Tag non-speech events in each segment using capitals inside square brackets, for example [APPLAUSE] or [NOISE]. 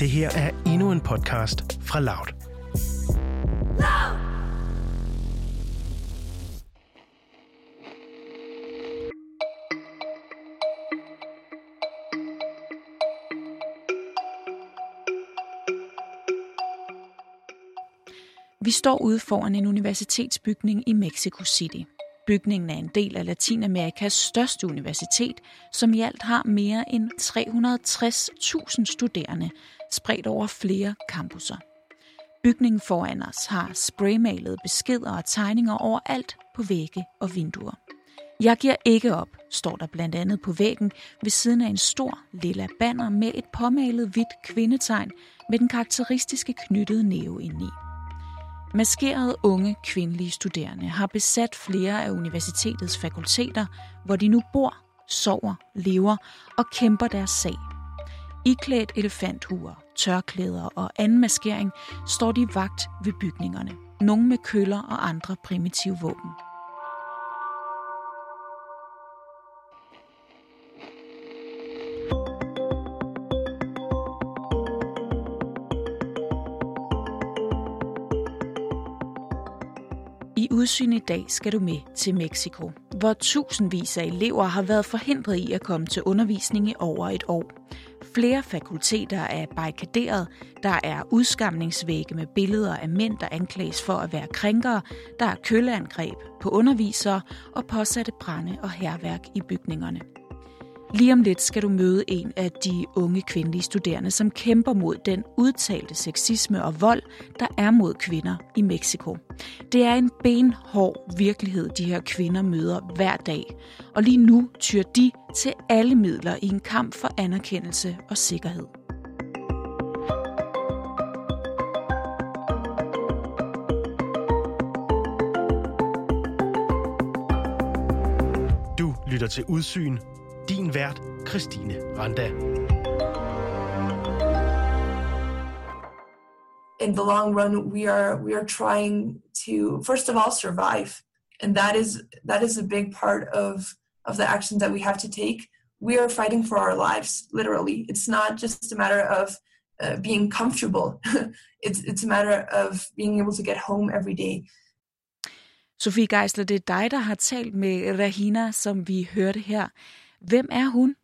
Det her er endnu en podcast fra Loud. Vi står ude foran en universitetsbygning i Mexico City. Bygningen er en del af Latinamerikas største universitet, som i alt har mere end 360.000 studerende, spredt over flere campuser. Bygningen foran os har spraymalede beskeder og tegninger overalt på vægge og vinduer. Jeg giver ikke op, står der blandt andet på væggen ved siden af en stor lilla banner med et påmalet hvidt kvindetegn med den karakteristiske knyttede næve indeni. Maskerede unge kvindelige studerende har besat flere af universitetets fakulteter, hvor de nu bor, sover, lever og kæmper deres sag. Iklædt elefanthuer, tørklæder og anden maskering står de vagt ved bygningerne. Nogle med køller og andre primitive våben. I Udsyn i dag skal du med til Mexico, hvor tusindvis af elever har været forhindret i at komme til undervisning i over et år. Flere fakulteter er barrikaderet, der er udskamningsvægge med billeder af mænd, der anklages for at være krænkere, der er kølleangreb på undervisere og påsatte brænde og herværk i bygningerne. Lige om lidt skal du møde en af de unge kvindelige studerende, som kæmper mod den udtalte sexisme og vold, der er mod kvinder i Mexico. Det er en benhård virkelighed, de her kvinder møder hver dag. Og lige nu tyr de til alle midler i en kamp for anerkendelse og sikkerhed. Du lytter til Udsyn. Din vært, Christine Randa. in the long run we are we are trying to first of all survive. And that is that is a big part of of the action that we have to take. We are fighting for our lives literally. It's not just a matter of uh, being comfortable. [LAUGHS] It's it's a matter of being able to get home every day. Sofie Geisler, det er dig, der har talt med Rahina, som vi hørte her. Hvem er hun?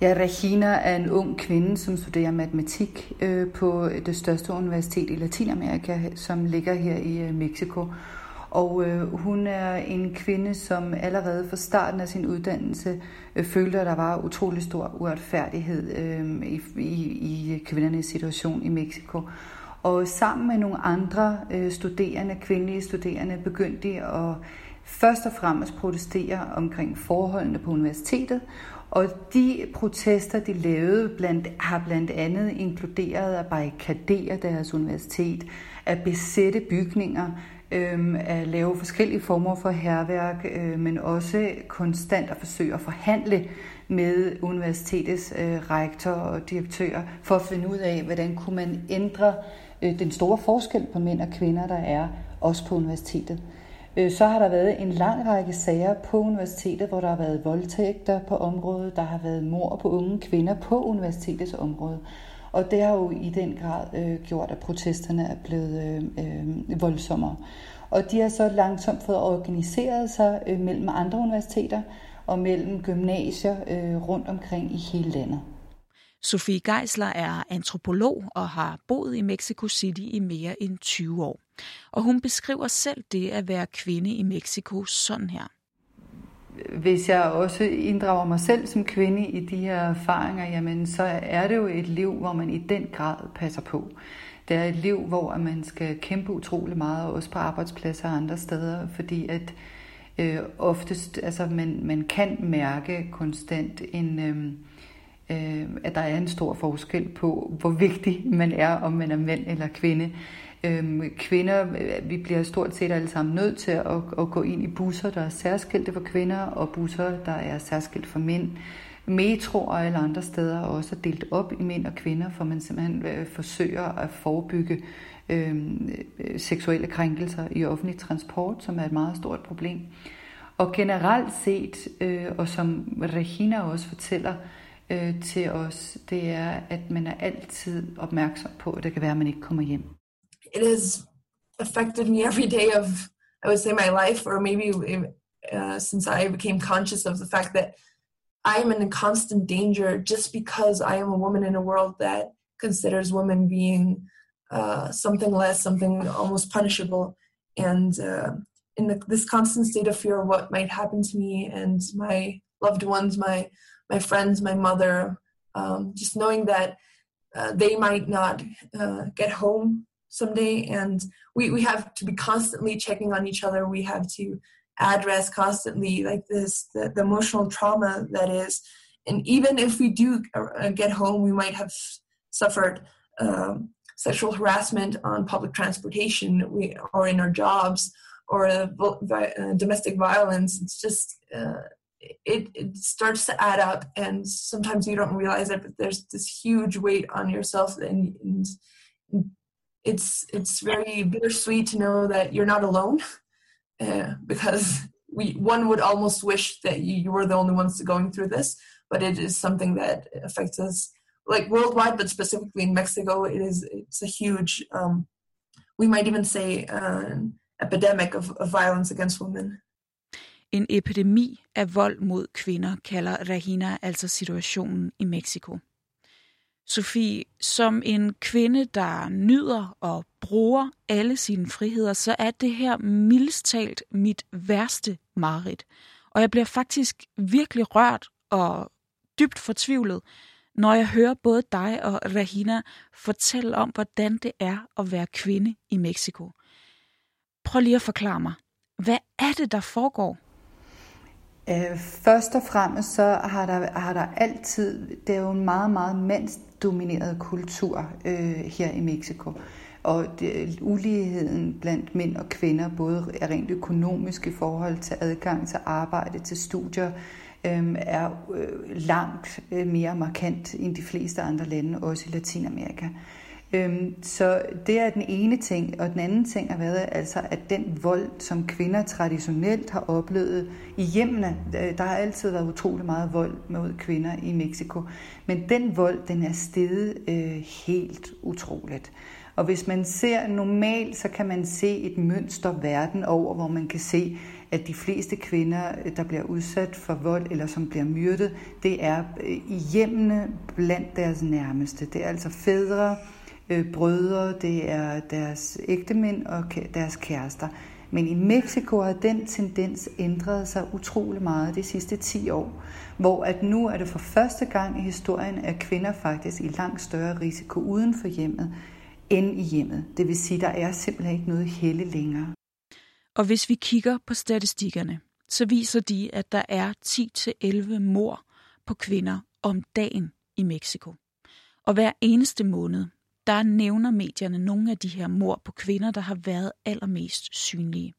Ja, Regina er en ung kvinde, som studerer matematik øh, på det største universitet i Latinamerika, som ligger her i øh, Mexico. Og øh, hun er en kvinde, som allerede fra starten af sin uddannelse øh, følte, at der var utrolig stor uretfærdighed øh, i, i, i kvindernes situation i Mexico. Og sammen med nogle andre øh, studerende, kvindelige studerende, begyndte de at først og fremmest protestere omkring forholdene på universitetet, og de protester, de lavede, blandt, har blandt andet inkluderet at barrikadere deres universitet, at besætte bygninger, øh, at lave forskellige former for herværk, øh, men også konstant at forsøge at forhandle med universitetets øh, rektor og direktør for at finde ud af, hvordan kunne man ændre øh, den store forskel på mænd og kvinder, der er også på universitetet. Øh, så har der været en lang række sager på universitetet, hvor der har været voldtægter på området, der har været mor på unge kvinder på universitetets område. Og det har jo i den grad øh, gjort, at protesterne er blevet øh, øh, voldsommere. Og de har så langsomt fået organiseret sig øh, mellem andre universiteter og mellem gymnasier øh, rundt omkring i hele landet. Sofie Geisler er antropolog og har boet i Mexico City i mere end 20 år. Og hun beskriver selv det at være kvinde i Mexico sådan her. Hvis jeg også inddrager mig selv som kvinde i de her erfaringer, jamen så er det jo et liv, hvor man i den grad passer på. Det er et liv, hvor man skal kæmpe utrolig meget, også på arbejdspladser og andre steder, fordi at øh, oftest, altså man, man kan mærke konstant en... Øh, øh, at der er en stor forskel på, hvor vigtig man er, om man er mand eller kvinde. Øhm, kvinder, øh, vi bliver stort set alle sammen nødt til at, at gå ind i busser, der er særskilte for kvinder, og busser, der er særskilt for mænd. Metro og alle andre steder er også delt op i mænd og kvinder, for man simpelthen øh, forsøger at forebygge øhm, øh, seksuelle krænkelser i offentlig transport, som er et meget stort problem. Og generelt set, øh, og som Regina også fortæller, øh, til os, det er, at man er altid opmærksom på, at det kan være, at man ikke kommer hjem. It has affected me every day of, I would say, my life, or maybe uh, since I became conscious of the fact that I am in constant danger just because I am a woman in a world that considers women being uh, something less, something almost punishable. And uh, in the, this constant state of fear of what might happen to me and my loved ones, my my friends, my mother, um, just knowing that uh, they might not uh, get home someday, and we we have to be constantly checking on each other. We have to address constantly like this the, the emotional trauma that is, and even if we do uh, get home, we might have suffered. Um, sexual harassment on public transportation we, or in our jobs or uh, uh, domestic violence. It's just uh, it, it starts to add up, and sometimes you don't realize it, but there's this huge weight on yourself, and, and it's it's very bittersweet to know that you're not alone, [LAUGHS] uh, because we one would almost wish that you, you were the only ones going through this, but it is something that affects us like worldwide, but specifically in Mexico, it is it's a huge. Um, we might even say an epidemic of, of violence against women. En epidemi af vold mod kvinder kalder Rahina altså situationen i Mexico. Sofie, som en kvinde, der nyder og bruger alle sine friheder, så er det her mildstalt mit værste mareridt. Og jeg bliver faktisk virkelig rørt og dybt fortvivlet, når jeg hører både dig og Rahina fortælle om, hvordan det er at være kvinde i Mexico. Prøv lige at forklare mig, hvad er det, der foregår? Øh, først og fremmest så har der, har der altid, det er jo en meget, meget mandsdomineret kultur øh, her i Mexico. Og det, uligheden blandt mænd og kvinder, både er rent økonomisk i forhold til adgang til arbejde, til studier, øh, er øh, langt øh, mere markant end de fleste andre lande, også i Latinamerika. Øhm, så det er den ene ting, og den anden ting har været altså, at den vold, som kvinder traditionelt har oplevet i hjemmene, øh, der har altid været utrolig meget vold mod kvinder i Mexico, men den vold, den er steget øh, helt utroligt. Og hvis man ser normalt, så kan man se et mønster verden over, hvor man kan se, at de fleste kvinder, øh, der bliver udsat for vold eller som bliver myrdet, det er øh, i hjemmene blandt deres nærmeste. Det er altså fædre, øh, brødre, det er deres ægtemænd og deres kærester. Men i Mexico har den tendens ændret sig utrolig meget de sidste 10 år, hvor at nu er det for første gang i historien, at kvinder faktisk i langt større risiko uden for hjemmet end i hjemmet. Det vil sige, at der er simpelthen ikke noget helle længere. Og hvis vi kigger på statistikkerne, så viser de, at der er 10-11 mor på kvinder om dagen i Mexico. Og hver eneste måned, der nævner medierne nogle af de her mor på kvinder, der har været allermest synlige.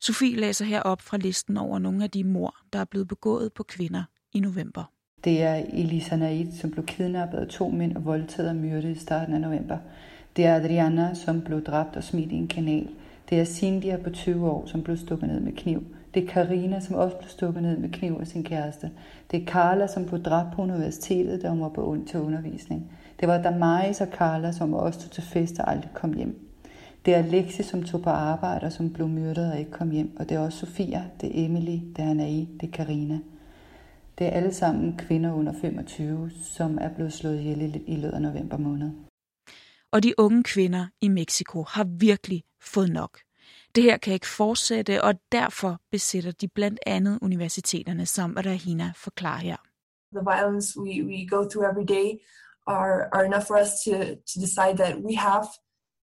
Sofie læser her op fra listen over nogle af de mor, der er blevet begået på kvinder i november. Det er Elisa Naid, som blev kidnappet af to mænd og voldtaget og myrdet i starten af november. Det er Adriana, som blev dræbt og smidt i en kanal. Det er Cindy på 20 år, som blev stukket ned med kniv. Det er Karina, som også blev stukket ned med kniv af sin kæreste. Det er Carla, som blev dræbt på universitetet, da hun var på til undervisning. Det var Damaris og Carla, som også tog til fest og aldrig kom hjem. Det er Alexi, som tog på arbejde og som blev myrdet og ikke kom hjem. Og det er også Sofia, det er Emily, det er Anae, det er Karina. Det er alle sammen kvinder under 25, som er blevet slået ihjel i løbet af november måned. Og de unge kvinder i Mexico har virkelig fået nok. Det her kan ikke fortsætte, og derfor besætter de blandt andet universiteterne, som Rahina forklarer her. The violence we, we go through every day are, are enough for us to, to decide that we have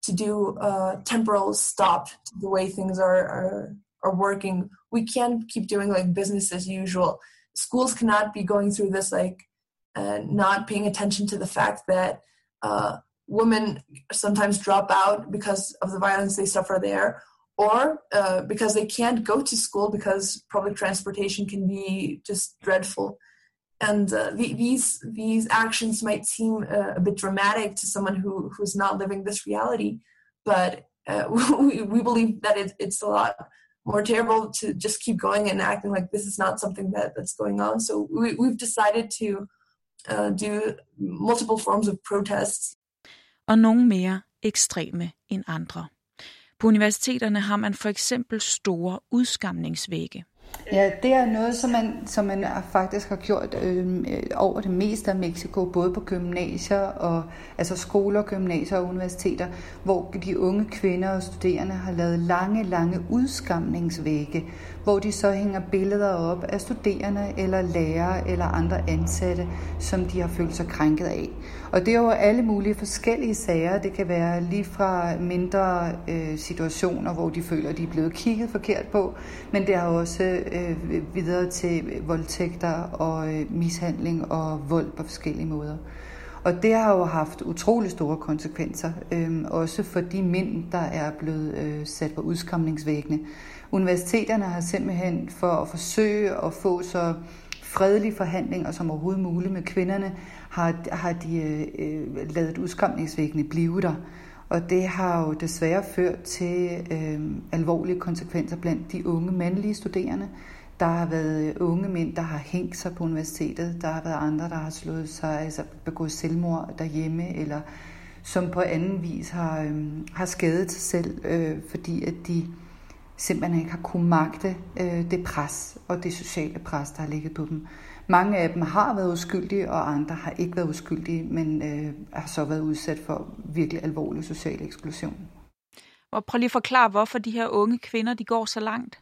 to do a temporal stop to the way things are, are, are working. We can't keep doing like business as usual. Schools cannot be going through this like uh, not paying attention to the fact that uh, women sometimes drop out because of the violence they suffer there or uh, because they can't go to school because public transportation can be just dreadful and uh, the, these these actions might seem uh, a bit dramatic to someone who who's not living this reality, but uh, [LAUGHS] we, we believe that it, it's a lot more terrible to just keep going and acting like this is not something that that's going on. So we, we've decided to uh, do multiple forms of protests. Og nogle mere ekstreme end andre. På universiteterne har man for eksempel store udskamningsvægge. Ja, det er noget, som man, som man faktisk har gjort øhm, øh, over det meste af Mexico, både på gymnasier, og, altså skoler, gymnasier og universiteter, hvor de unge kvinder og studerende har lavet lange, lange udskamningsvægge, hvor de så hænger billeder op af studerende eller lærere eller andre ansatte, som de har følt sig krænket af. Og det er jo alle mulige forskellige sager. Det kan være lige fra mindre øh, situationer, hvor de føler, at de er blevet kigget forkert på, men det er også øh, videre til voldtægter og øh, mishandling og vold på forskellige måder. Og det har jo haft utrolig store konsekvenser, øh, også for de mænd, der er blevet øh, sat på udskamningsvæggene. Universiteterne har simpelthen for at forsøge at få så fredelige forhandlinger som overhovedet muligt med kvinderne, har, har de øh, øh lavet udskamningsvækkende blive der. Og det har jo desværre ført til øh, alvorlige konsekvenser blandt de unge mandlige studerende. Der har været øh, unge mænd, der har hængt sig på universitetet. Der har været andre, der har slået sig, altså begået selvmord derhjemme, eller som på anden vis har, øh, har skadet sig selv, øh, fordi at de simpelthen ikke har kunnet magte øh, det pres og det sociale pres, der har ligget på dem. Mange af dem har været uskyldige, og andre har ikke været uskyldige, men øh, har så været udsat for virkelig alvorlig social eksklusion. Og prøv lige at forklare, hvorfor de her unge kvinder de går så langt.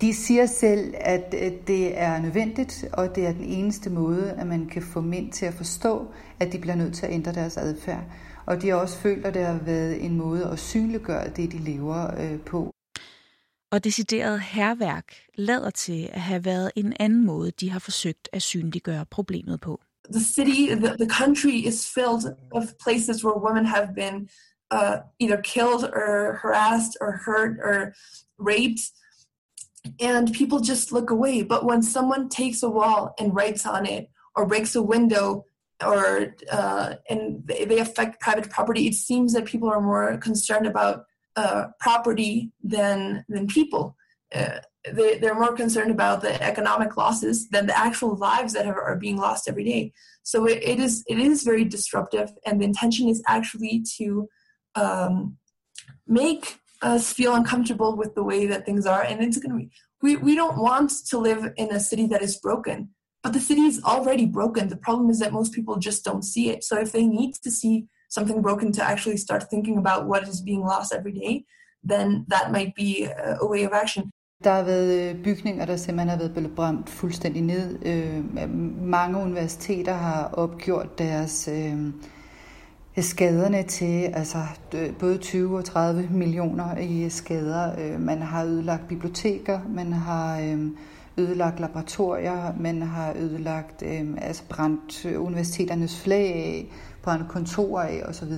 De siger selv, at det er nødvendigt, og det er den eneste måde, at man kan få mænd til at forstå, at de bliver nødt til at ændre deres adfærd. Og de har også følt, at det har været en måde at synliggøre det, de lever øh, på. Og decideret herværk lader til at have været en anden måde, de har forsøgt at synliggøre problemet på. The city, the, the country is filled of places where women have been uh, either killed or harassed or hurt or raped. And people just look away. But when someone takes a wall and writes on it or breaks a window or uh, and they affect private property, it seems that people are more concerned about uh, property than than people. Uh, they, they're more concerned about the economic losses than the actual lives that are, are being lost every day. So it, it is it is very disruptive, and the intention is actually to um, make us feel uncomfortable with the way that things are, and it's going to be. We, we don't want to live in a city that is broken, but the city is already broken. The problem is that most people just don't see it. So if they need to see something broken to actually start thinking about what is being lost every day, then that might be a way of action. Der har været øh, bygninger, der simpelthen har været brændt fuldstændig ned. Øh, mange universiteter har opgjort deres øh, øh skaderne til altså, både 20 og 30 millioner i skader. Øh, man har ødelagt biblioteker, man har øh, ødelagt laboratorier, man har ødelagt, øh, altså brændt øh, universiteternes flag af, brændt kontorer af osv.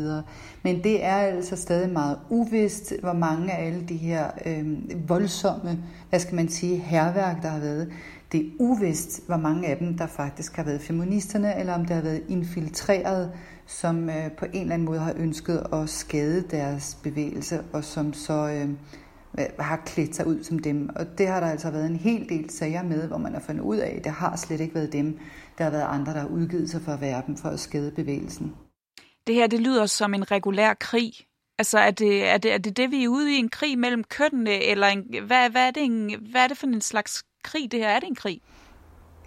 Men det er altså stadig meget uvist, hvor mange af alle de her øh, voldsomme, hvad skal man sige, herværk, der har været. Det er uvist, hvor mange af dem, der faktisk har været feministerne, eller om der har været infiltreret, som øh, på en eller anden måde har ønsket at skade deres bevægelse, og som så øh, har klædt sig ud som dem. Og det har der altså været en hel del sager med, hvor man har fundet ud af, at det har slet ikke været dem. Der har været andre, der har udgivet sig for at være dem for at skade bevægelsen. Det her, det lyder som en regulær krig. Altså, er det, er det, er det det, vi er ude i? En krig mellem kønnene? Eller en, hvad, hvad, er det en, hvad er det for en slags krig, det her? Er det en krig?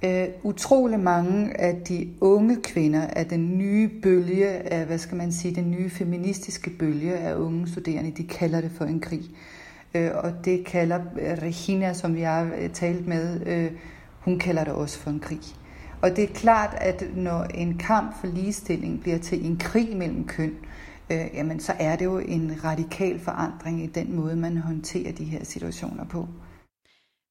Uh, utrolig mange af de unge kvinder af den nye bølge af, hvad skal man sige, den nye feministiske bølge af unge studerende, de kalder det for en krig. Øh, og det kalder øh, Regina, som jeg har øh, talt med, hun kalder det også for en krig. Og det er klart, at når en kamp for ligestilling bliver til en krig mellem køn, øh, jamen så er det jo en radikal forandring i den måde, man håndterer de her situationer på.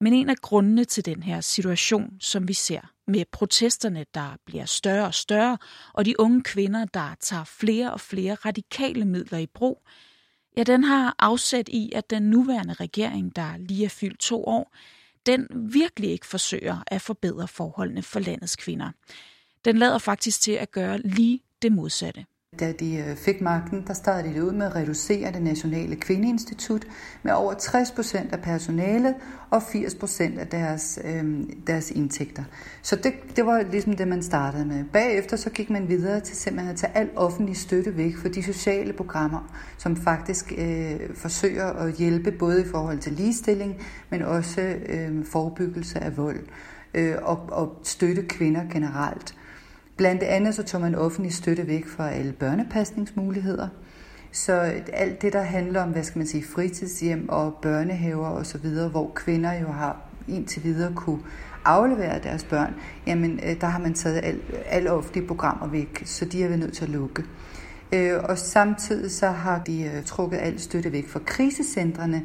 Men en af grundene til den her situation, som vi ser med protesterne, der bliver større og større, og de unge kvinder, der tager flere og flere radikale midler i brug, ja, den har afsat i, at den nuværende regering, der lige er fyldt to år, den virkelig ikke forsøger at forbedre forholdene for landets kvinder. Den lader faktisk til at gøre lige det modsatte. Da de øh, fik magten, der startede de ud med at reducere det nationale kvindeinstitut med over 60 procent af personalet og 80 procent af deres, øh, deres indtægter. Så det, det var ligesom det, man startede med. Bagefter så gik man videre til simpelthen at tage al offentlig støtte væk for de sociale programmer, som faktisk øh, forsøger at hjælpe både i forhold til ligestilling, men også øh, forebyggelse af vold øh, og, og støtte kvinder generelt. Blandt andet så tog man offentlig støtte væk fra alle børnepasningsmuligheder. Så alt det, der handler om, hvad skal man sige, fritidshjem og børnehaver osv., hvor kvinder jo har indtil videre kunne aflevere deres børn, jamen øh, der har man taget alle al offentlige programmer væk, så de er vi nødt til at lukke. Øh, og samtidig så har de øh, trukket al støtte væk fra krisecentrene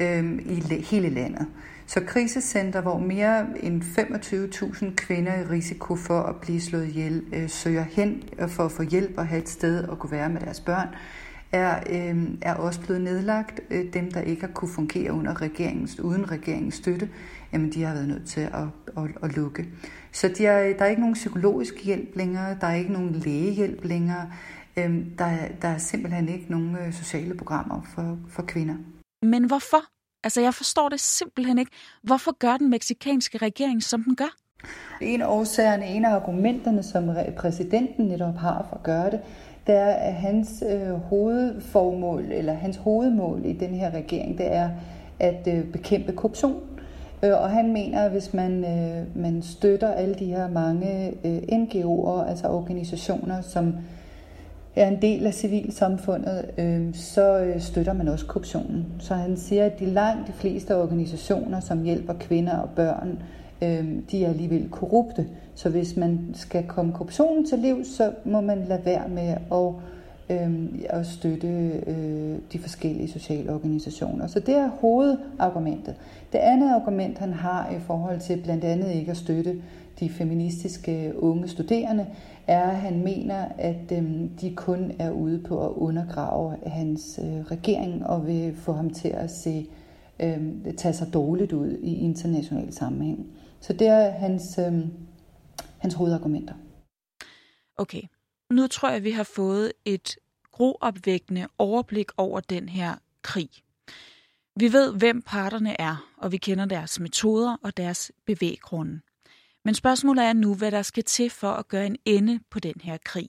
Øhm, i hele landet. Så krisecenter, hvor mere end 25.000 kvinder i risiko for at blive slået ihjel, øh, søger hen øh, for at få hjælp og have et sted at kunne være med deres børn, er, øh, er også blevet nedlagt. Øh, dem, der ikke har kunne fungere under regeringens, uden regeringens støtte, jamen de har været nødt til at, at, at lukke. Så de er, der er ikke nogen psykologisk hjælp længere, der er ikke nogen lægehjælp længere, øh, der, der er simpelthen ikke nogen øh, sociale programmer for, for kvinder. Men hvorfor? Altså, jeg forstår det simpelthen ikke. Hvorfor gør den meksikanske regering, som den gør? En af årsagerne, en af argumenterne, som præsidenten netop har for at gøre det, det er, at hans øh, hovedformål, eller hans hovedmål i den her regering, det er at øh, bekæmpe korruption. Øh, og han mener, at hvis man, øh, man støtter alle de her mange øh, NGO'er, altså organisationer, som er en del af civilsamfundet, øhm, øh, så støtter man også korruptionen. Så han siger, at de langt de fleste organisationer, som hjælper kvinder og børn, øh, de er alligevel korrupte. Så hvis man skal komme korruptionen til liv, så må man lade være med at, øh, at støtte øh, de forskellige sociale organisationer. Så det er hovedargumentet. Det andet argument, han har i forhold til blandt andet ikke at støtte de feministiske unge studerende, er, at han mener, at øhm, de kun er ude på at undergrave hans øh, regering og vil få ham til at se øh, tage sig dårligt ud i international sammenhæng. Så det er hans, øh, hans hovedargumenter. Okay, nu tror jeg, vi har fået et groopvækkende overblik over den her krig. Vi ved, hvem parterne er, og vi kender deres metoder og deres bevæggrunde. Men spørgsmålet er nu, hvad der skal til for at gøre en ende på den her krig.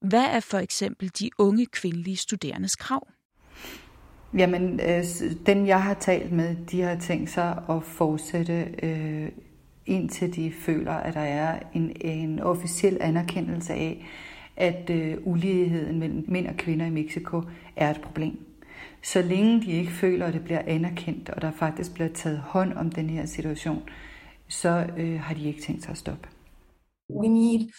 Hvad er for eksempel de unge kvindelige studerendes krav? Jamen, øh, dem jeg har talt med, de har tænkt sig at fortsætte øh, indtil de føler, at der er en, en officiel anerkendelse af, at øh, uligheden mellem mænd og kvinder i Mexico er et problem. Så længe de ikke føler, at det bliver anerkendt, og der faktisk bliver taget hånd om den her situation, så øh, har de ikke tænkt sig at stoppe. We need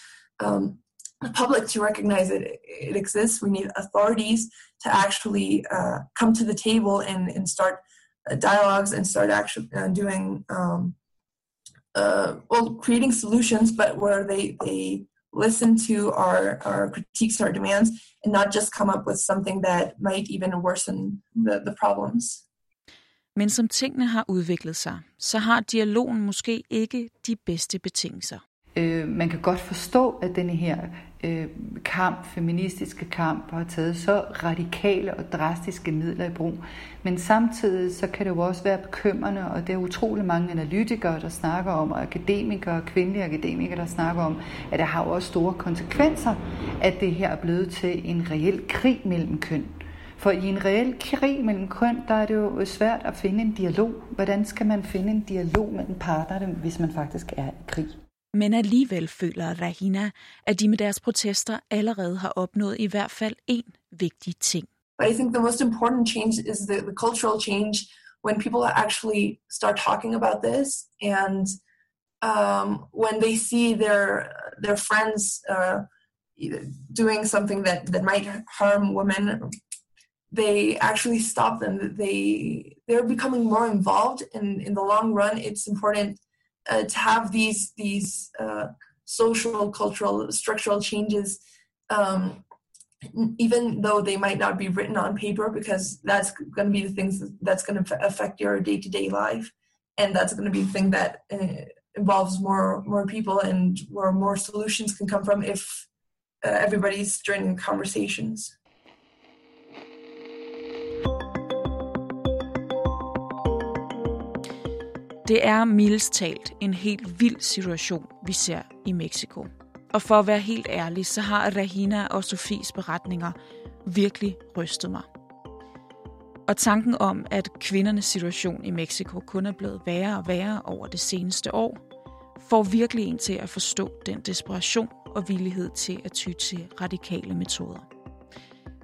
um, the public to recognize that it exists. We need authorities to actually uh, come to the table and, and start uh, dialogues and start actually uh, doing um, uh, well creating solutions, but where they they listen to our our critiques, our demands, and not just come up with something that might even worsen the, the problems. Men som tingene har udviklet sig, så har dialogen måske ikke de bedste betingelser. Øh, man kan godt forstå, at denne her øh, kamp, feministiske kamp, har taget så radikale og drastiske midler i brug. Men samtidig så kan det jo også være bekymrende, og det er utrolig mange analytikere, der snakker om, og akademikere, kvindelige akademikere, der snakker om, at det har jo også store konsekvenser, at det her er blevet til en reel krig mellem køn. For i en reel krig mellem køn, der er det jo svært at finde en dialog. Hvordan skal man finde en dialog mellem parterne, hvis man faktisk er i krig? Men alligevel føler Rahina, at de med deres protester allerede har opnået i hvert fald én vigtig ting. I think the most important change is the, the cultural change when people actually start talking about this and um, when they see their their friends uh, doing something that, that might harm women they actually stop them they they're becoming more involved and in the long run it's important uh, to have these these uh, social cultural structural changes um, even though they might not be written on paper because that's going to be the things that's going to affect your day-to-day life and that's going to be the thing that uh, involves more more people and where more solutions can come from if uh, everybody's joining conversations. Det er mildest talt en helt vild situation, vi ser i Mexico. Og for at være helt ærlig, så har Rahina og Sofies beretninger virkelig rystet mig. Og tanken om, at kvindernes situation i Mexico kun er blevet værre og værre over det seneste år, får virkelig en til at forstå den desperation og villighed til at ty til radikale metoder.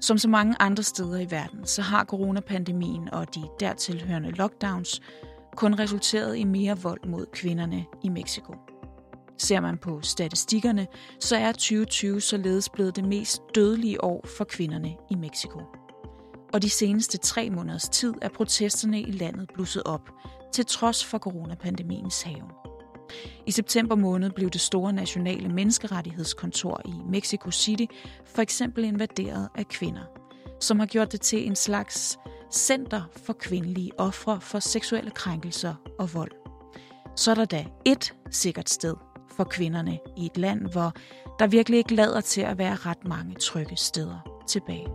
Som så mange andre steder i verden, så har coronapandemien og de dertilhørende lockdowns kun resulteret i mere vold mod kvinderne i Mexico. Ser man på statistikkerne, så er 2020 således blevet det mest dødelige år for kvinderne i Mexico. Og de seneste tre måneders tid er protesterne i landet blusset op, til trods for coronapandemiens have. I september måned blev det store nationale menneskerettighedskontor i Mexico City for eksempel invaderet af kvinder, som har gjort det til en slags center for kvindelige ofre for seksuelle krænkelser og vold. Så er der da et sikkert sted for kvinderne i et land, hvor der virkelig ikke lader til at være ret mange trygge steder tilbage.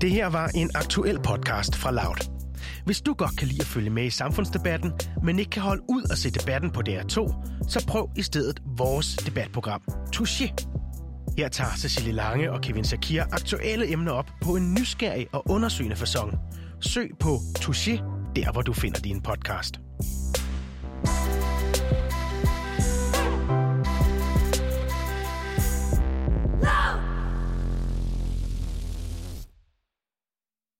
Det her var en aktuel podcast fra Loud. Hvis du godt kan lide at følge med i samfundsdebatten, men ikke kan holde ud at se debatten på DR2, så prøv i stedet vores debatprogram, Touché. Her tager Cecilie Lange og Kevin Shakir aktuelle emner op på en nysgerrig og undersøgende façon. Søg på Touché, der hvor du finder din podcast.